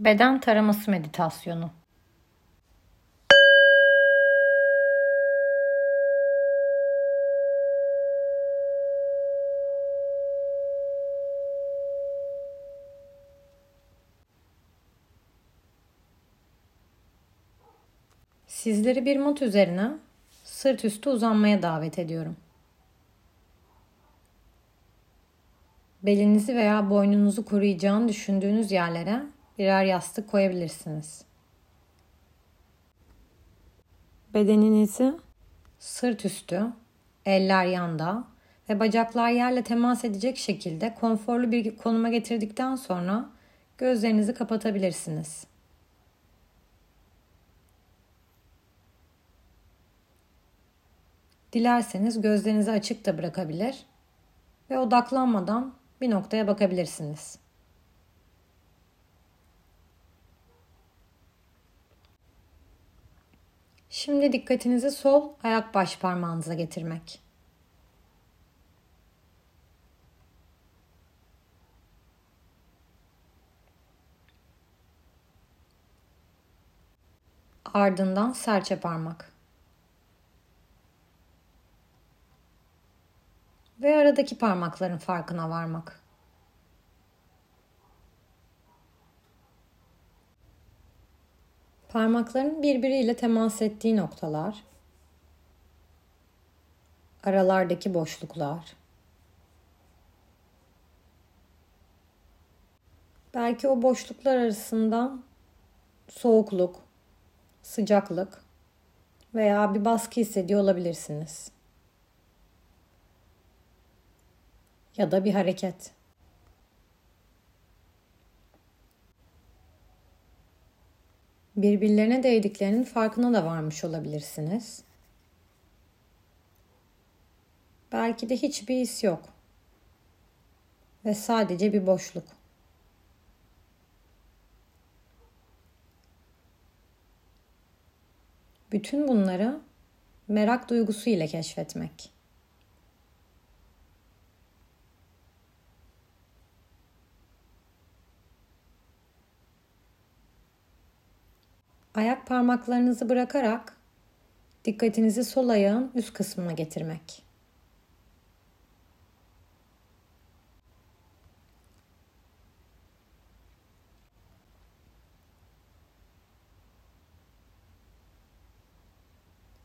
Beden taraması meditasyonu. Sizleri bir mat üzerine sırt üstü uzanmaya davet ediyorum. Belinizi veya boynunuzu koruyacağını düşündüğünüz yerlere birer yastık koyabilirsiniz. Bedeninizi sırt üstü, eller yanda ve bacaklar yerle temas edecek şekilde konforlu bir konuma getirdikten sonra gözlerinizi kapatabilirsiniz. Dilerseniz gözlerinizi açık da bırakabilir ve odaklanmadan bir noktaya bakabilirsiniz. Şimdi dikkatinizi sol ayak baş parmağınıza getirmek. Ardından serçe parmak. Ve aradaki parmakların farkına varmak. Parmakların birbiriyle temas ettiği noktalar, aralardaki boşluklar, belki o boşluklar arasında soğukluk, sıcaklık veya bir baskı hissediyor olabilirsiniz. Ya da bir hareket. Birbirlerine değdiklerinin farkına da varmış olabilirsiniz. Belki de hiçbir his yok. Ve sadece bir boşluk. Bütün bunları merak duygusu ile keşfetmek. Ayak parmaklarınızı bırakarak dikkatinizi sol ayağın üst kısmına getirmek.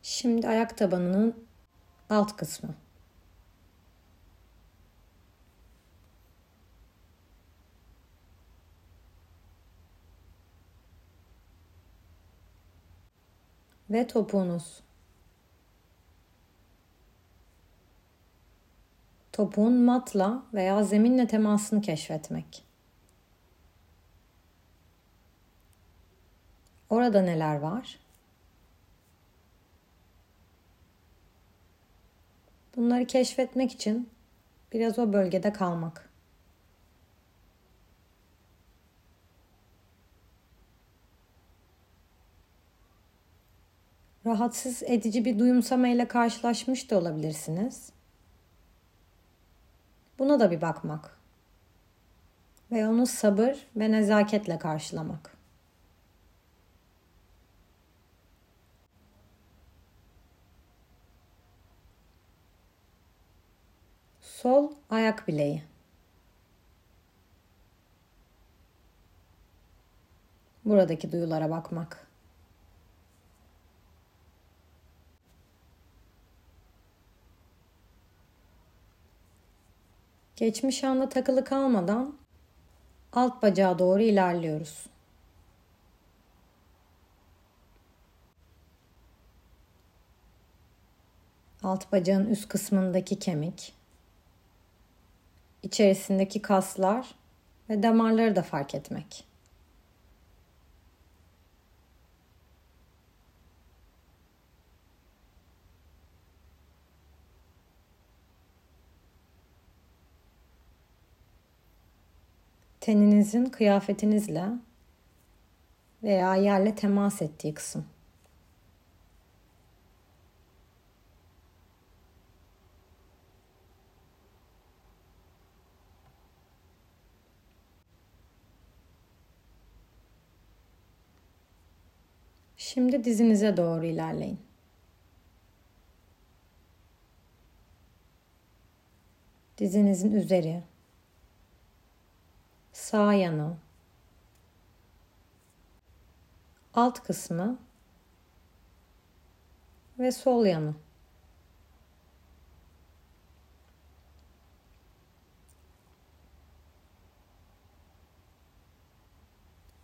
Şimdi ayak tabanının alt kısmı. Ve topuğunuz. Topuğun matla veya zeminle temasını keşfetmek. Orada neler var? Bunları keşfetmek için biraz o bölgede kalmak. Rahatsız edici bir duyumsama ile karşılaşmış da olabilirsiniz. Buna da bir bakmak. Ve onu sabır ve nezaketle karşılamak. Sol ayak bileği. Buradaki duyulara bakmak. Geçmiş anda takılı kalmadan alt bacağa doğru ilerliyoruz. Alt bacağın üst kısmındaki kemik, içerisindeki kaslar ve damarları da fark etmek. Teninizin kıyafetinizle veya yerle temas ettiği kısım. Şimdi dizinize doğru ilerleyin. Dizinizin üzeri, sağ yanı, alt kısmı ve sol yanı.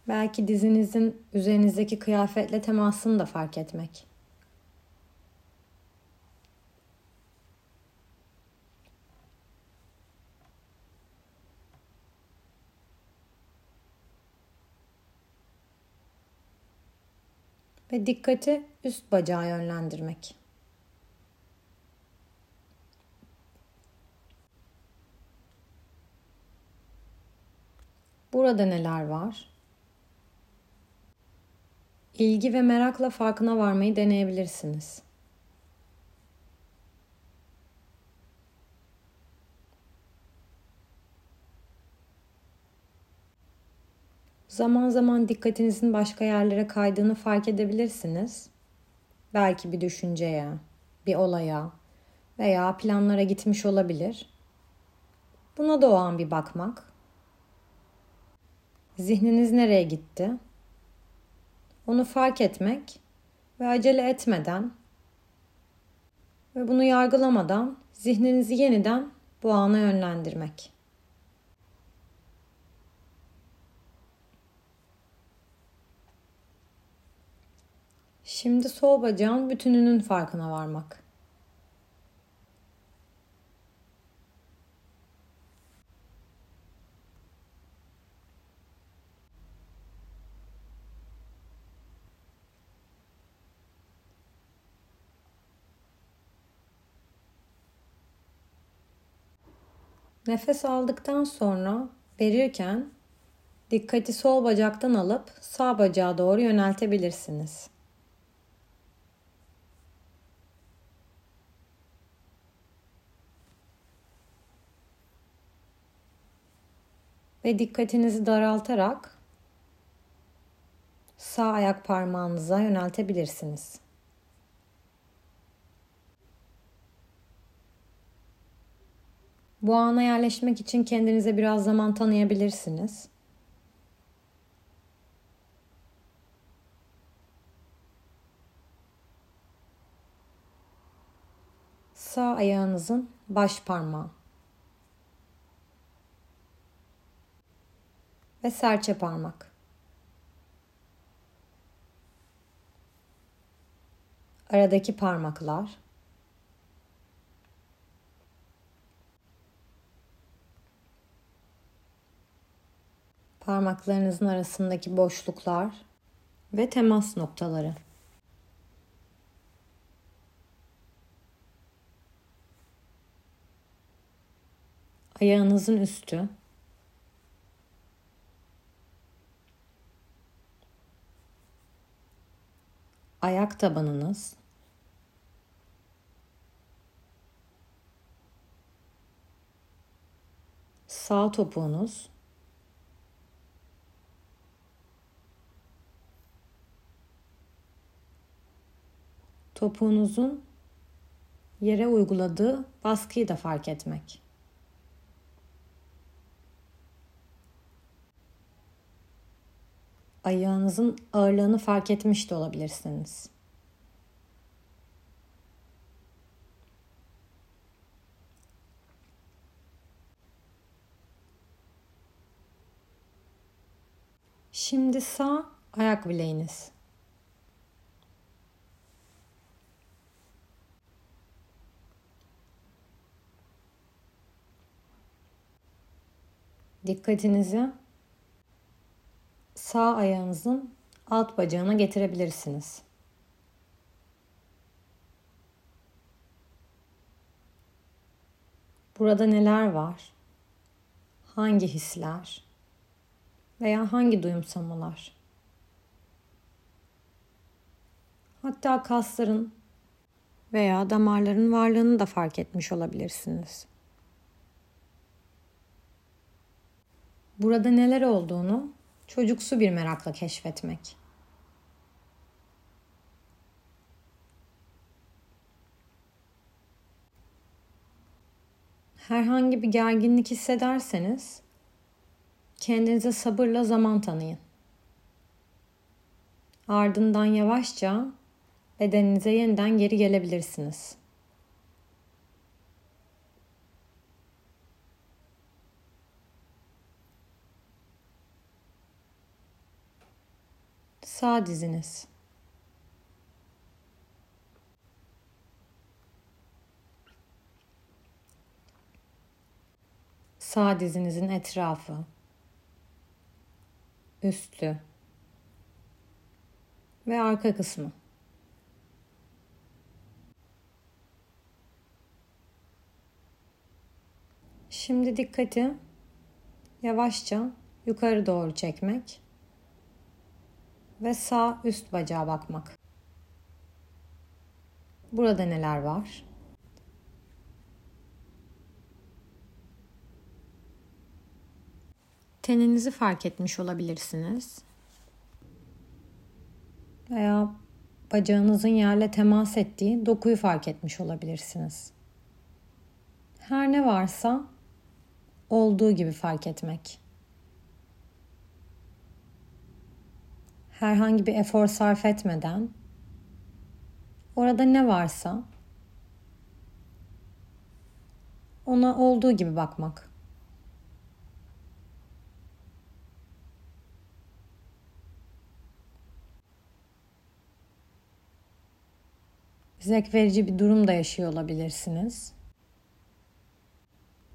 Belki dizinizin üzerinizdeki kıyafetle temasını da fark etmek. Ve dikkati üst bacağa yönlendirmek. Burada neler var? İlgi ve merakla farkına varmayı deneyebilirsiniz. Zaman zaman dikkatinizin başka yerlere kaydığını fark edebilirsiniz. Belki bir düşünceye, bir olaya veya planlara gitmiş olabilir. Buna da o an bir bakmak. Zihniniz nereye gitti? Onu fark etmek ve acele etmeden ve bunu yargılamadan zihninizi yeniden bu ana yönlendirmek. Şimdi sol bacağın bütününün farkına varmak. Nefes aldıktan sonra verirken dikkati sol bacaktan alıp sağ bacağa doğru yöneltebilirsiniz. Ve dikkatinizi daraltarak sağ ayak parmağınıza yöneltebilirsiniz. Bu ana yerleşmek için kendinize biraz zaman tanıyabilirsiniz. Sağ ayağınızın baş parmağı ve serçe parmak. Aradaki parmaklar parmaklarınızın arasındaki boşluklar ve temas noktaları. Ayağınızın üstü. Ayak tabanınız. Sağ topuğunuz. topuğunuzun yere uyguladığı baskıyı da fark etmek. Ayağınızın ağırlığını fark etmiş de olabilirsiniz. Şimdi sağ ayak bileğiniz. dikkatinizi sağ ayağınızın alt bacağına getirebilirsiniz. Burada neler var? Hangi hisler? Veya hangi duyumsamalar? Hatta kasların veya damarların varlığını da fark etmiş olabilirsiniz. burada neler olduğunu çocuksu bir merakla keşfetmek. Herhangi bir gerginlik hissederseniz kendinize sabırla zaman tanıyın. Ardından yavaşça bedeninize yeniden geri gelebilirsiniz.'' Sağ diziniz. Sağ dizinizin etrafı, üstü ve arka kısmı. Şimdi dikkati yavaşça yukarı doğru çekmek ve sağ üst bacağa bakmak. Burada neler var? Teninizi fark etmiş olabilirsiniz. Veya bacağınızın yerle temas ettiği dokuyu fark etmiş olabilirsiniz. Her ne varsa olduğu gibi fark etmek. Herhangi bir efor sarf etmeden orada ne varsa ona olduğu gibi bakmak. zevk verici bir durum da yaşıyor olabilirsiniz.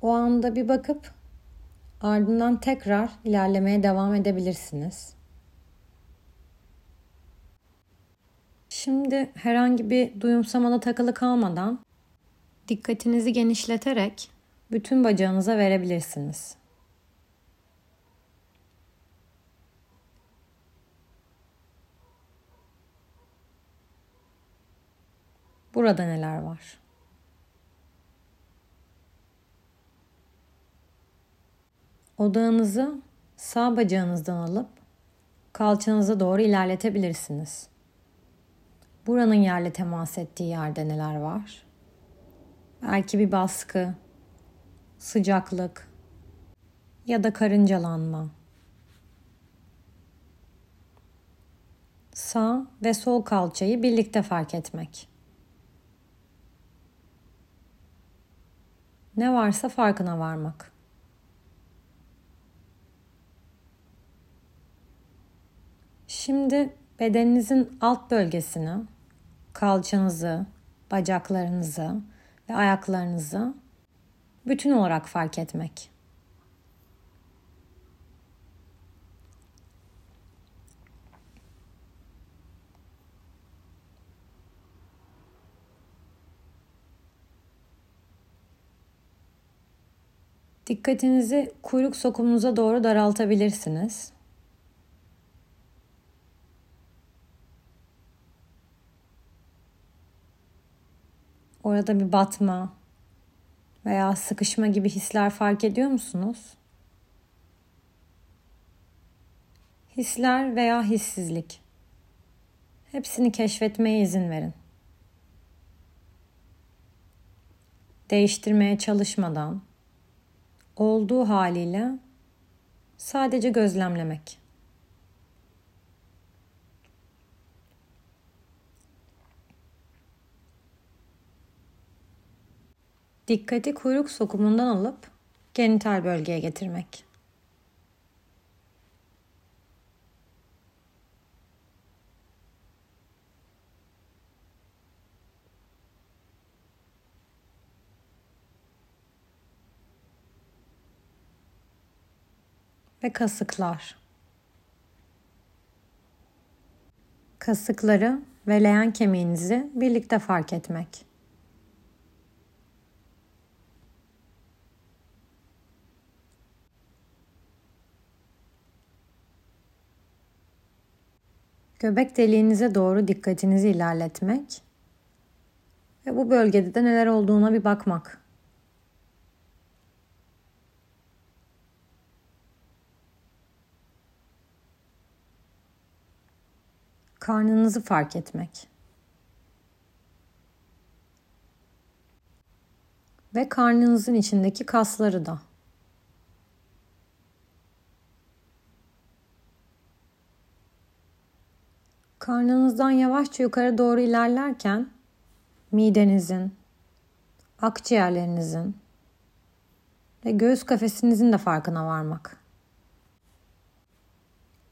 O anda bir bakıp ardından tekrar ilerlemeye devam edebilirsiniz. Şimdi herhangi bir duyumsamada takılı kalmadan dikkatinizi genişleterek bütün bacağınıza verebilirsiniz. Burada neler var? Odağınızı sağ bacağınızdan alıp kalçanıza doğru ilerletebilirsiniz. Buranın yerle temas ettiği yerde neler var? Belki bir baskı, sıcaklık ya da karıncalanma. Sağ ve sol kalçayı birlikte fark etmek. Ne varsa farkına varmak. Şimdi bedeninizin alt bölgesini, kalçanızı, bacaklarınızı ve ayaklarınızı bütün olarak fark etmek. Dikkatinizi kuyruk sokumunuza doğru daraltabilirsiniz. Orada bir batma veya sıkışma gibi hisler fark ediyor musunuz? Hisler veya hissizlik. Hepsini keşfetmeye izin verin. Değiştirmeye çalışmadan olduğu haliyle sadece gözlemlemek. Dikkati kuyruk sokumundan alıp genital bölgeye getirmek. ve kasıklar. Kasıkları ve leğen kemiğinizi birlikte fark etmek. Göbek deliğinize doğru dikkatinizi ilerletmek ve bu bölgede de neler olduğuna bir bakmak. Karnınızı fark etmek. ve karnınızın içindeki kasları da. Karnınızdan yavaşça yukarı doğru ilerlerken midenizin, akciğerlerinizin ve göğüs kafesinizin de farkına varmak.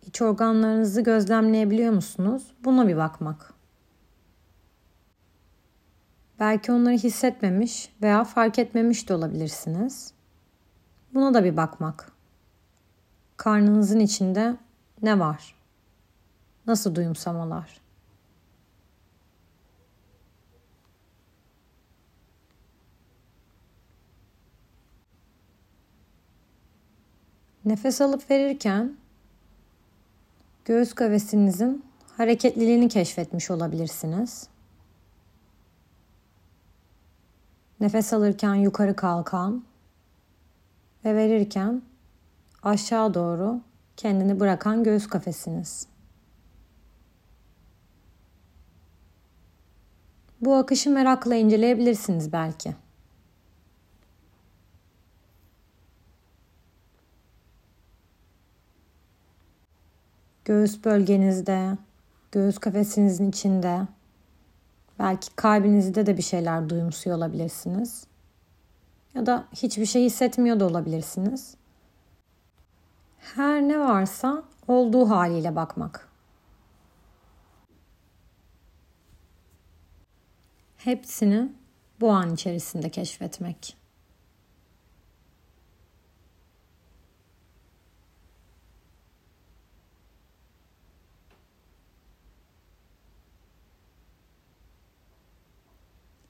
İç organlarınızı gözlemleyebiliyor musunuz? Buna bir bakmak. Belki onları hissetmemiş veya fark etmemiş de olabilirsiniz. Buna da bir bakmak. Karnınızın içinde ne var? Nasıl duyumsamalar? Nefes alıp verirken göğüs kafesinizin hareketliliğini keşfetmiş olabilirsiniz. Nefes alırken yukarı kalkan ve verirken aşağı doğru kendini bırakan göğüs kafesiniz. Bu akışı merakla inceleyebilirsiniz belki. Göğüs bölgenizde, göğüs kafesinizin içinde, belki kalbinizde de bir şeyler duyumsuyor olabilirsiniz. Ya da hiçbir şey hissetmiyor da olabilirsiniz. Her ne varsa olduğu haliyle bakmak. Hepsini bu an içerisinde keşfetmek.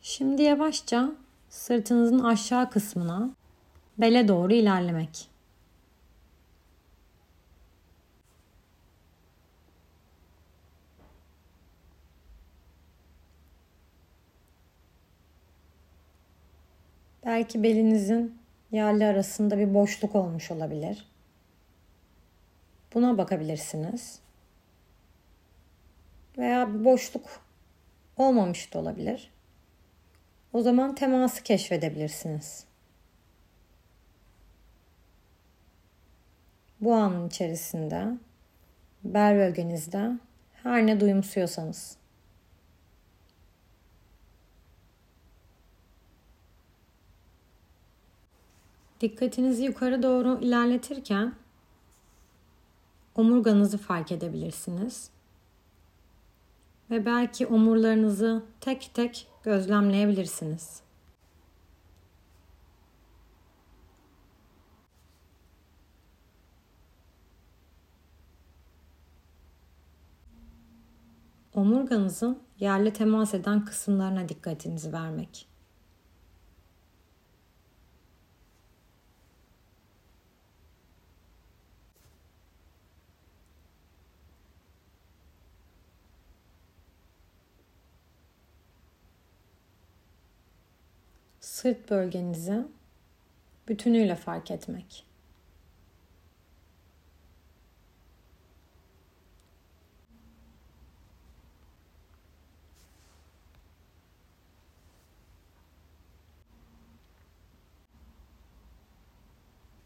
Şimdi yavaşça sırtınızın aşağı kısmına bele doğru ilerlemek. Belki belinizin yerli arasında bir boşluk olmuş olabilir. Buna bakabilirsiniz. Veya bir boşluk olmamış da olabilir. O zaman teması keşfedebilirsiniz. Bu anın içerisinde bel bölgenizde her ne duyumsuyorsanız Dikkatinizi yukarı doğru ilerletirken omurganızı fark edebilirsiniz. Ve belki omurlarınızı tek tek gözlemleyebilirsiniz. Omurganızın yerle temas eden kısımlarına dikkatinizi vermek. Sırt bölgenizi bütünüyle fark etmek.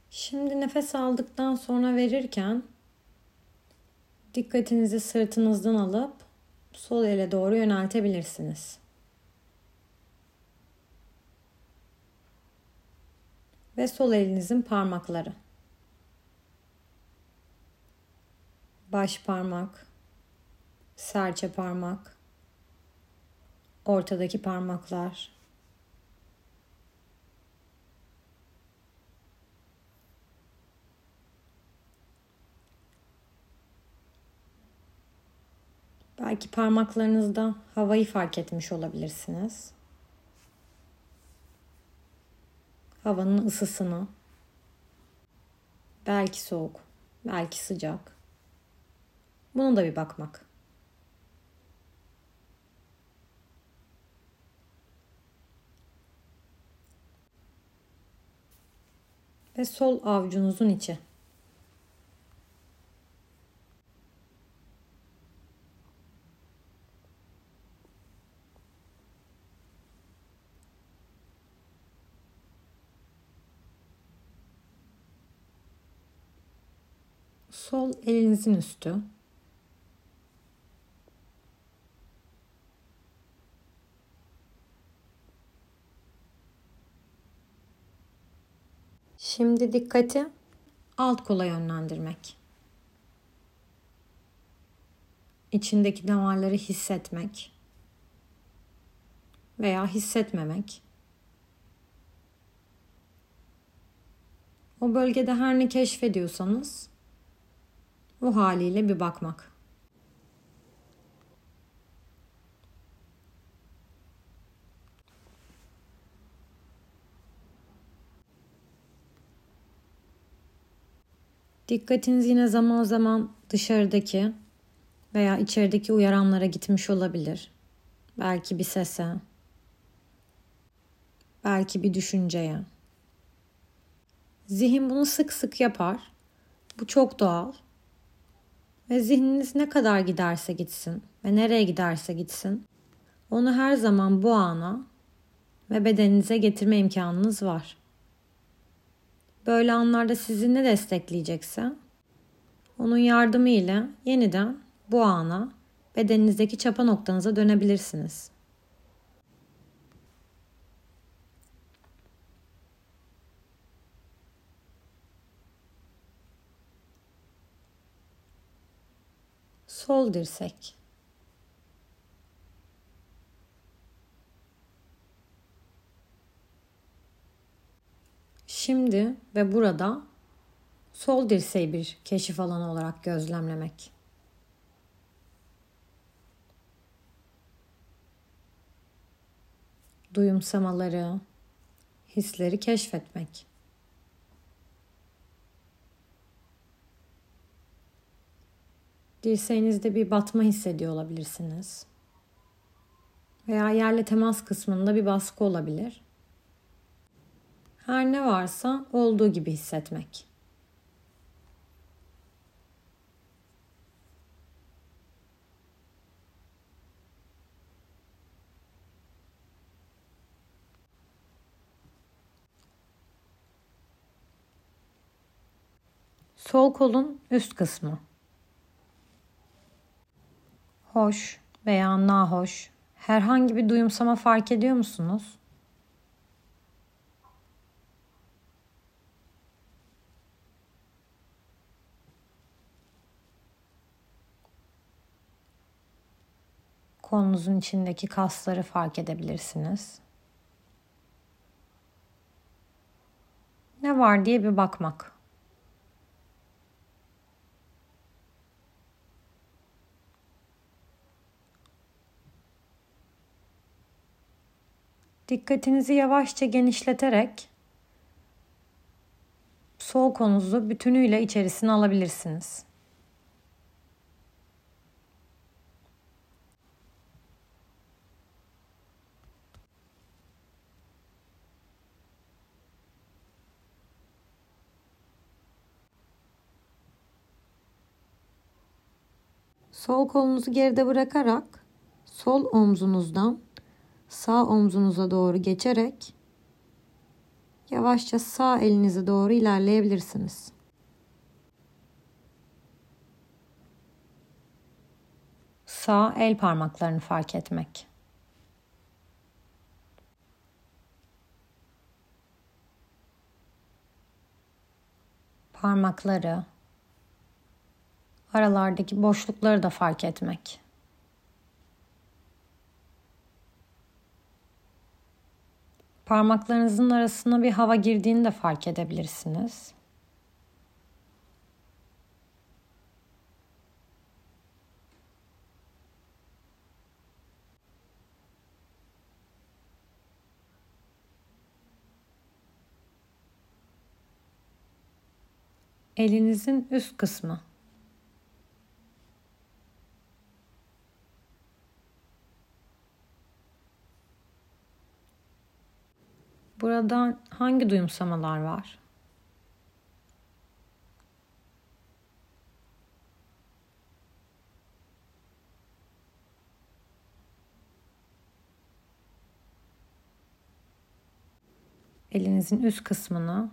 Şimdi nefes aldıktan sonra verirken dikkatinizi sırtınızdan alıp sol ele doğru yöneltebilirsiniz. Ve sol elinizin parmakları. Baş parmak, serçe parmak, ortadaki parmaklar, Belki parmaklarınızda havayı fark etmiş olabilirsiniz. Havanın ısısını, belki soğuk, belki sıcak. Buna da bir bakmak. Ve sol avucunuzun içi. Sol elinizin üstü. Şimdi dikkati alt kola yönlendirmek. İçindeki damarları hissetmek veya hissetmemek. O bölgede her ne keşfediyorsanız o haliyle bir bakmak. Dikkatiniz yine zaman zaman dışarıdaki veya içerideki uyaranlara gitmiş olabilir. Belki bir sese, belki bir düşünceye. Zihin bunu sık sık yapar. Bu çok doğal. Ve zihniniz ne kadar giderse gitsin ve nereye giderse gitsin, onu her zaman bu ana ve bedeninize getirme imkanınız var. Böyle anlarda sizi ne destekleyecekse onun yardımı ile yeniden bu ana bedeninizdeki çapa noktanıza dönebilirsiniz. Sol dirsek. Şimdi ve burada sol dirseği bir keşif alanı olarak gözlemlemek. Duyumsamaları, hisleri keşfetmek. Dirseğinizde bir batma hissediyor olabilirsiniz. Veya yerle temas kısmında bir baskı olabilir. Her ne varsa olduğu gibi hissetmek. Sol kolun üst kısmı hoş veya nahoş herhangi bir duyumsama fark ediyor musunuz? Kolunuzun içindeki kasları fark edebilirsiniz. Ne var diye bir bakmak. Dikkatinizi yavaşça genişleterek sol kolunuzu bütünüyle içerisine alabilirsiniz. Sol kolunuzu geride bırakarak sol omzunuzdan sağ omzunuza doğru geçerek yavaşça sağ elinize doğru ilerleyebilirsiniz. Sağ el parmaklarını fark etmek. Parmakları, aralardaki boşlukları da fark etmek. Parmaklarınızın arasına bir hava girdiğini de fark edebilirsiniz. Elinizin üst kısmı Burada hangi duyumsamalar var? Elinizin üst kısmını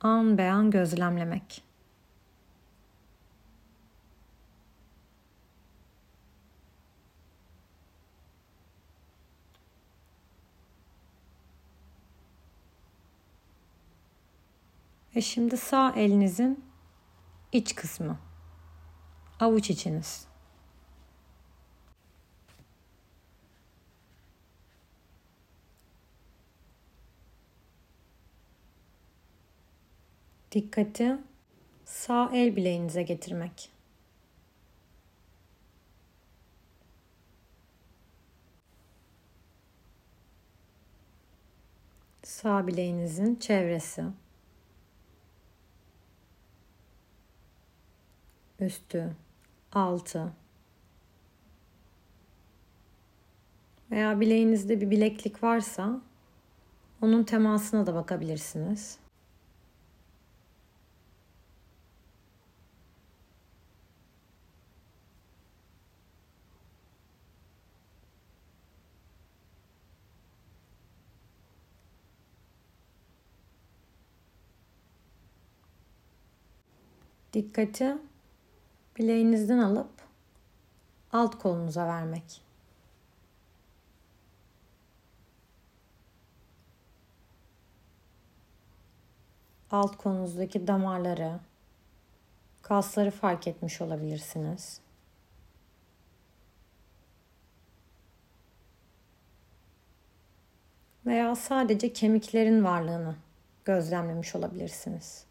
an beyan gözlemlemek. Ve şimdi sağ elinizin iç kısmı. Avuç içiniz. Dikkati sağ el bileğinize getirmek. Sağ bileğinizin çevresi. Üstü, altı. Veya bileğinizde bir bileklik varsa onun temasına da bakabilirsiniz. Dikkati bileğinizden alıp alt kolunuza vermek. Alt kolunuzdaki damarları, kasları fark etmiş olabilirsiniz. Veya sadece kemiklerin varlığını gözlemlemiş olabilirsiniz.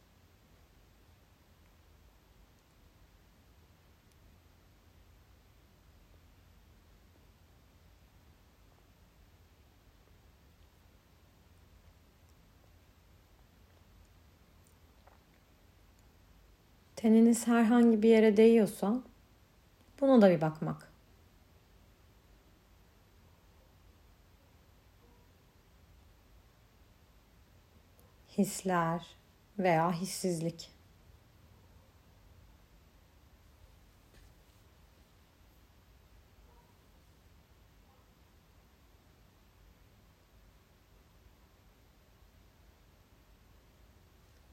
Teniniz herhangi bir yere değiyorsa buna da bir bakmak. Hisler veya hissizlik.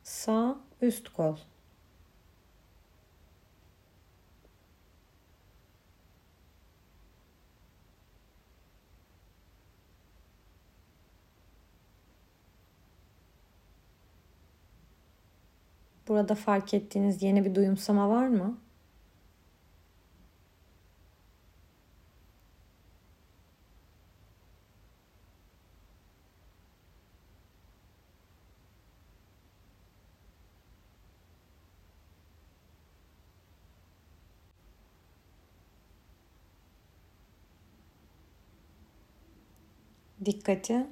Sağ üst kol. Burada fark ettiğiniz yeni bir duyumsama var mı? Dikkati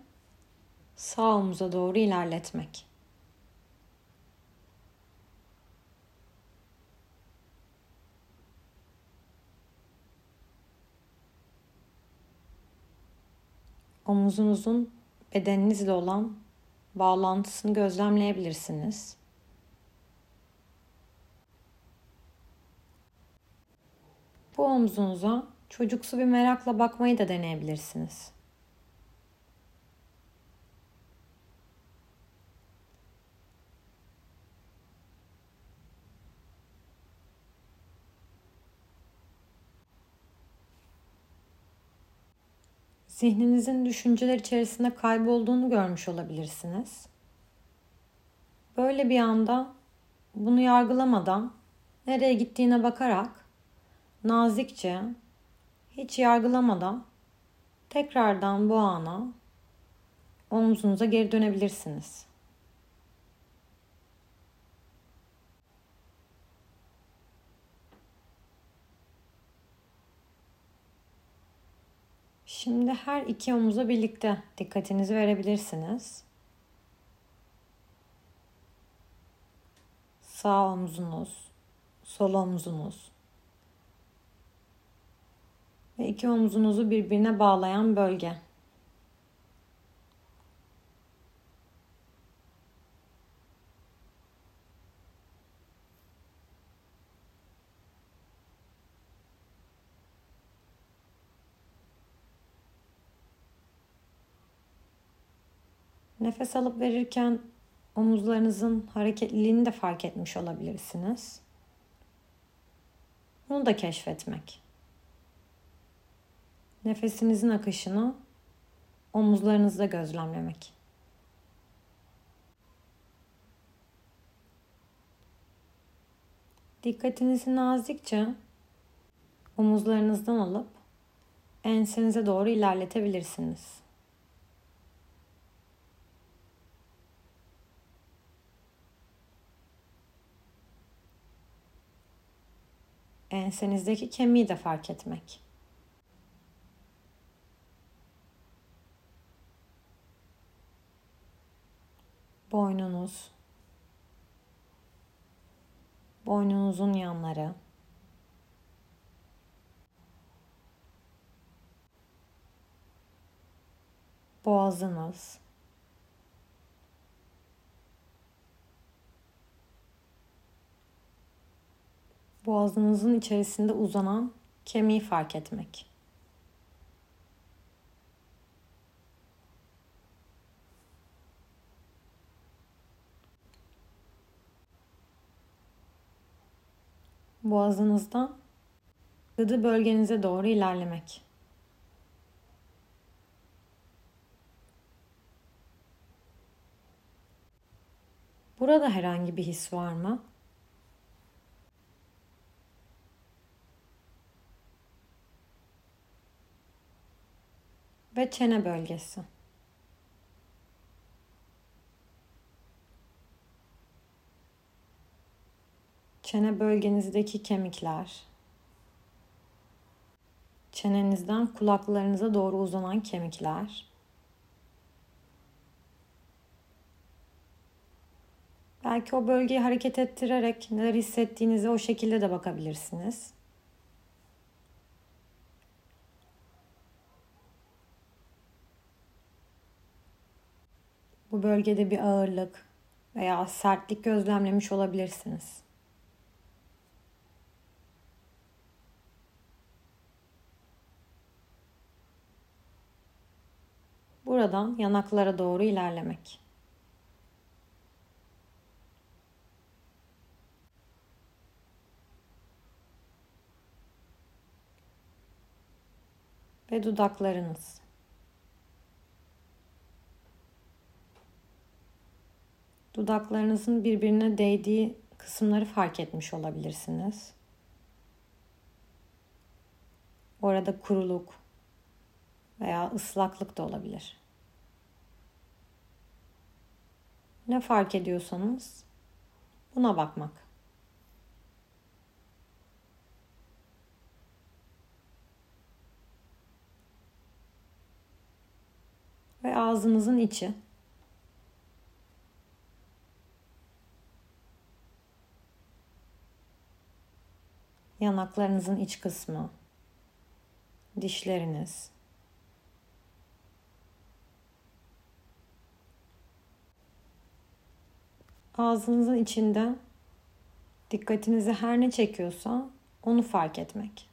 sağ omuza doğru ilerletmek. Omuzunuzun bedeninizle olan bağlantısını gözlemleyebilirsiniz. Bu omzunuza çocuksu bir merakla bakmayı da deneyebilirsiniz. Zihninizin düşünceler içerisinde kaybolduğunu görmüş olabilirsiniz. Böyle bir anda bunu yargılamadan nereye gittiğine bakarak nazikçe hiç yargılamadan tekrardan bu ana omzunuza geri dönebilirsiniz. Şimdi her iki omuza birlikte dikkatinizi verebilirsiniz. Sağ omzunuz, sol omzunuz ve iki omzunuzu birbirine bağlayan bölge. Nefes alıp verirken omuzlarınızın hareketliliğini de fark etmiş olabilirsiniz. Bunu da keşfetmek. Nefesinizin akışını omuzlarınızda gözlemlemek. Dikkatinizi nazikçe omuzlarınızdan alıp ensenize doğru ilerletebilirsiniz. Ensenizdeki kemiği de fark etmek. Boynunuz, boynunuzun yanları, boğazınız, boğazınızın içerisinde uzanan kemiği fark etmek. Boğazınızdan gıdı bölgenize doğru ilerlemek. Burada herhangi bir his var mı? Ve çene bölgesi. Çene bölgenizdeki kemikler. Çenenizden kulaklarınıza doğru uzanan kemikler. Belki o bölgeyi hareket ettirerek neler hissettiğinize o şekilde de bakabilirsiniz. Bu bölgede bir ağırlık veya sertlik gözlemlemiş olabilirsiniz. Buradan yanaklara doğru ilerlemek. Ve dudaklarınız. Dudaklarınızın birbirine değdiği kısımları fark etmiş olabilirsiniz. Orada kuruluk veya ıslaklık da olabilir. Ne fark ediyorsanız buna bakmak. Ve ağzınızın içi. Yanaklarınızın iç kısmı. Dişleriniz. ağzınızın içinde dikkatinizi her ne çekiyorsa onu fark etmek.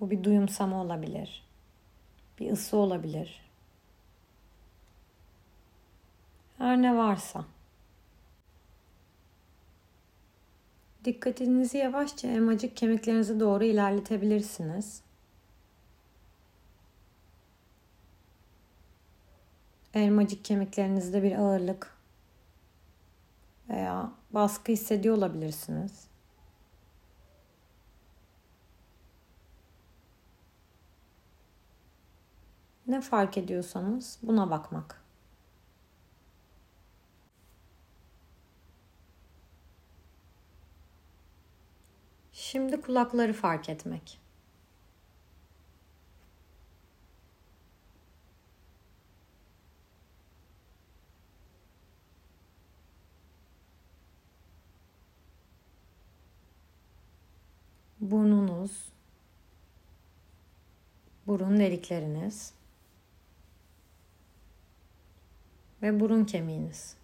Bu bir duyumsama olabilir. Bir ısı olabilir. Her ne varsa. Dikkatinizi yavaşça elmacık kemiklerinize doğru ilerletebilirsiniz. elmacık kemiklerinizde bir ağırlık veya baskı hissediyor olabilirsiniz. Ne fark ediyorsanız buna bakmak. Şimdi kulakları fark etmek. burnunuz, burun delikleriniz ve burun kemiğiniz.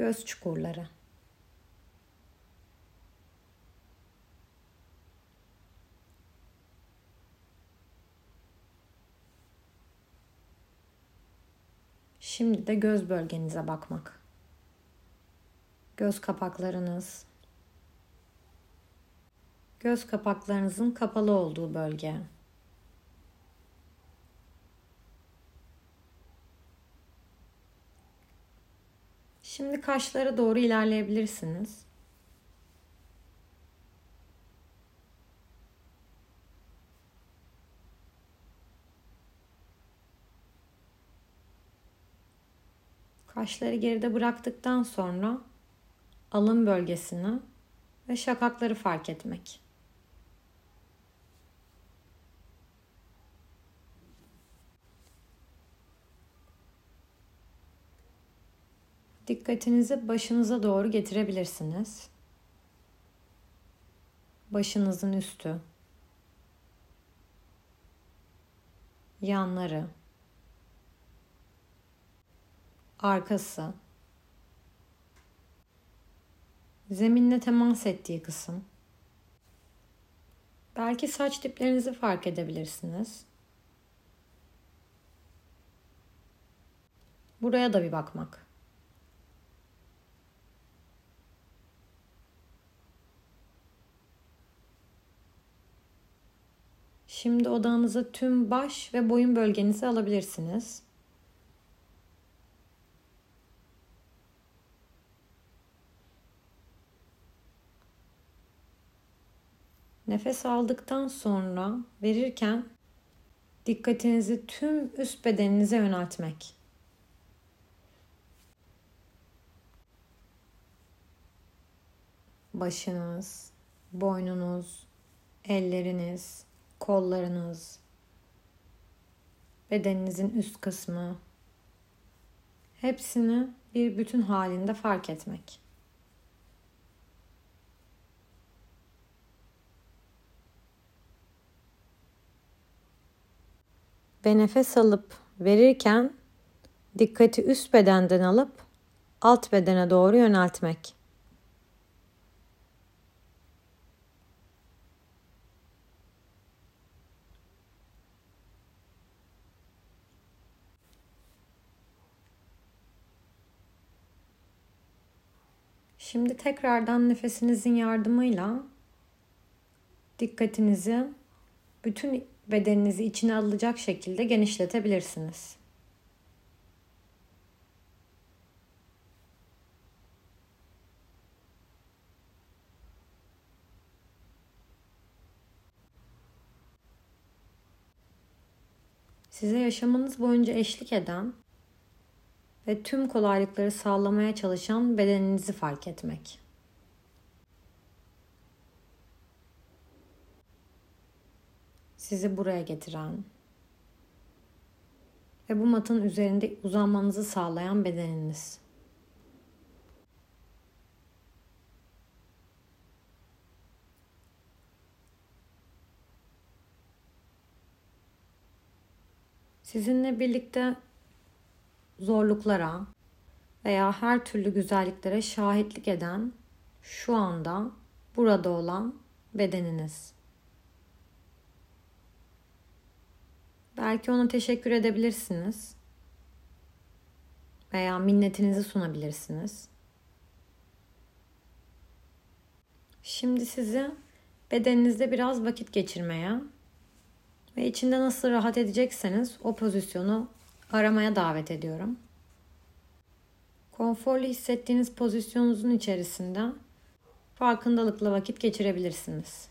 Göz çukurları. Şimdi de göz bölgenize bakmak. Göz kapaklarınız, göz kapaklarınızın kapalı olduğu bölge. Şimdi kaşlara doğru ilerleyebilirsiniz. Kaşları geride bıraktıktan sonra alın bölgesini ve şakakları fark etmek. Dikkatinizi başınıza doğru getirebilirsiniz. Başınızın üstü, yanları, arkası, zeminle temas ettiği kısım. Belki saç diplerinizi fark edebilirsiniz. Buraya da bir bakmak. Şimdi odağınıza tüm baş ve boyun bölgenizi alabilirsiniz. Nefes aldıktan sonra verirken dikkatinizi tüm üst bedeninize yöneltmek. Başınız, boynunuz, elleriniz, kollarınız, bedeninizin üst kısmı hepsini bir bütün halinde fark etmek. Ve nefes alıp verirken dikkati üst bedenden alıp alt bedene doğru yöneltmek. Şimdi tekrardan nefesinizin yardımıyla dikkatinizi bütün bedeninizi içine alacak şekilde genişletebilirsiniz. Size yaşamınız boyunca eşlik eden ve tüm kolaylıkları sağlamaya çalışan bedeninizi fark etmek. Sizi buraya getiren ve bu matın üzerinde uzanmanızı sağlayan bedeniniz. Sizinle birlikte zorluklara veya her türlü güzelliklere şahitlik eden şu anda burada olan bedeniniz. Belki ona teşekkür edebilirsiniz. Veya minnetinizi sunabilirsiniz. Şimdi sizi bedeninizde biraz vakit geçirmeye ve içinde nasıl rahat edecekseniz o pozisyonu aramaya davet ediyorum. Konforlu hissettiğiniz pozisyonunuzun içerisinde farkındalıkla vakit geçirebilirsiniz.